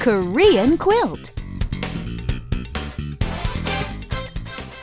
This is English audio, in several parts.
Korean quilt.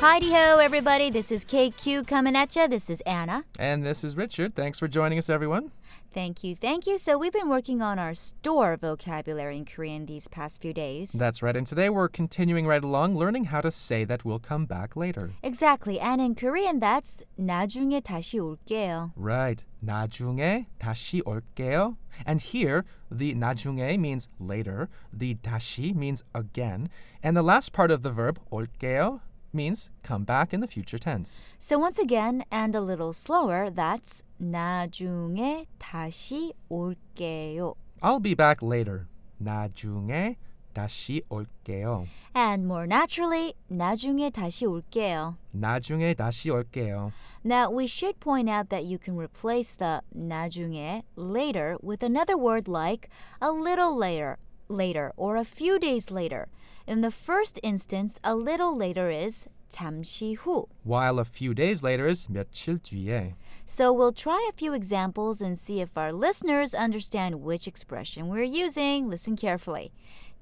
Heidi ho, everybody. This is KQ coming at you. This is Anna. And this is Richard. Thanks for joining us, everyone. Thank you, thank you. So, we've been working on our store vocabulary in Korean these past few days. That's right. And today we're continuing right along, learning how to say that we'll come back later. Exactly. And in Korean, that's 나중에 다시 올게요. Right. 나중에 다시 올게요. And here, the 나중에 means later, the 다시 means again, and the last part of the verb 올게요 means come back in the future tense. So, once again, and a little slower, that's 나중에 다시 올게요. I'll be back later. 나중에 다시 올게요. And more naturally, 나중에 다시 올게요. 나중에 다시 올게요. Now, we should point out that you can replace the 나중에 later with another word like a little later, later or a few days later. In the first instance, a little later is 잠시 후. While a few days later is 며칠 뒤에. So we'll try a few examples and see if our listeners understand which expression we're using. Listen carefully.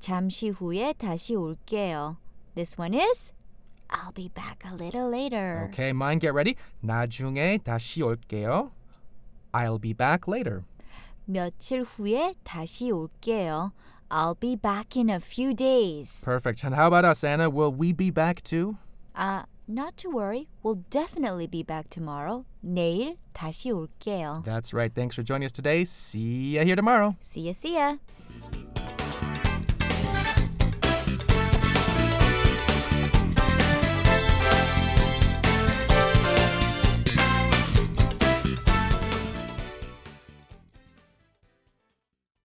잠시 후에 다시 올게요. This one is I'll be back a little later. Okay, mine get ready. 나중에 다시 올게요. I'll be back later. 며칠 후에 다시 올게요. I'll be back in a few days. Perfect. And how about us, Anna? Will we be back too? Uh, not to worry. We'll definitely be back tomorrow. 내일 다시 올게요. That's right. Thanks for joining us today. See ya here tomorrow. See ya, see ya.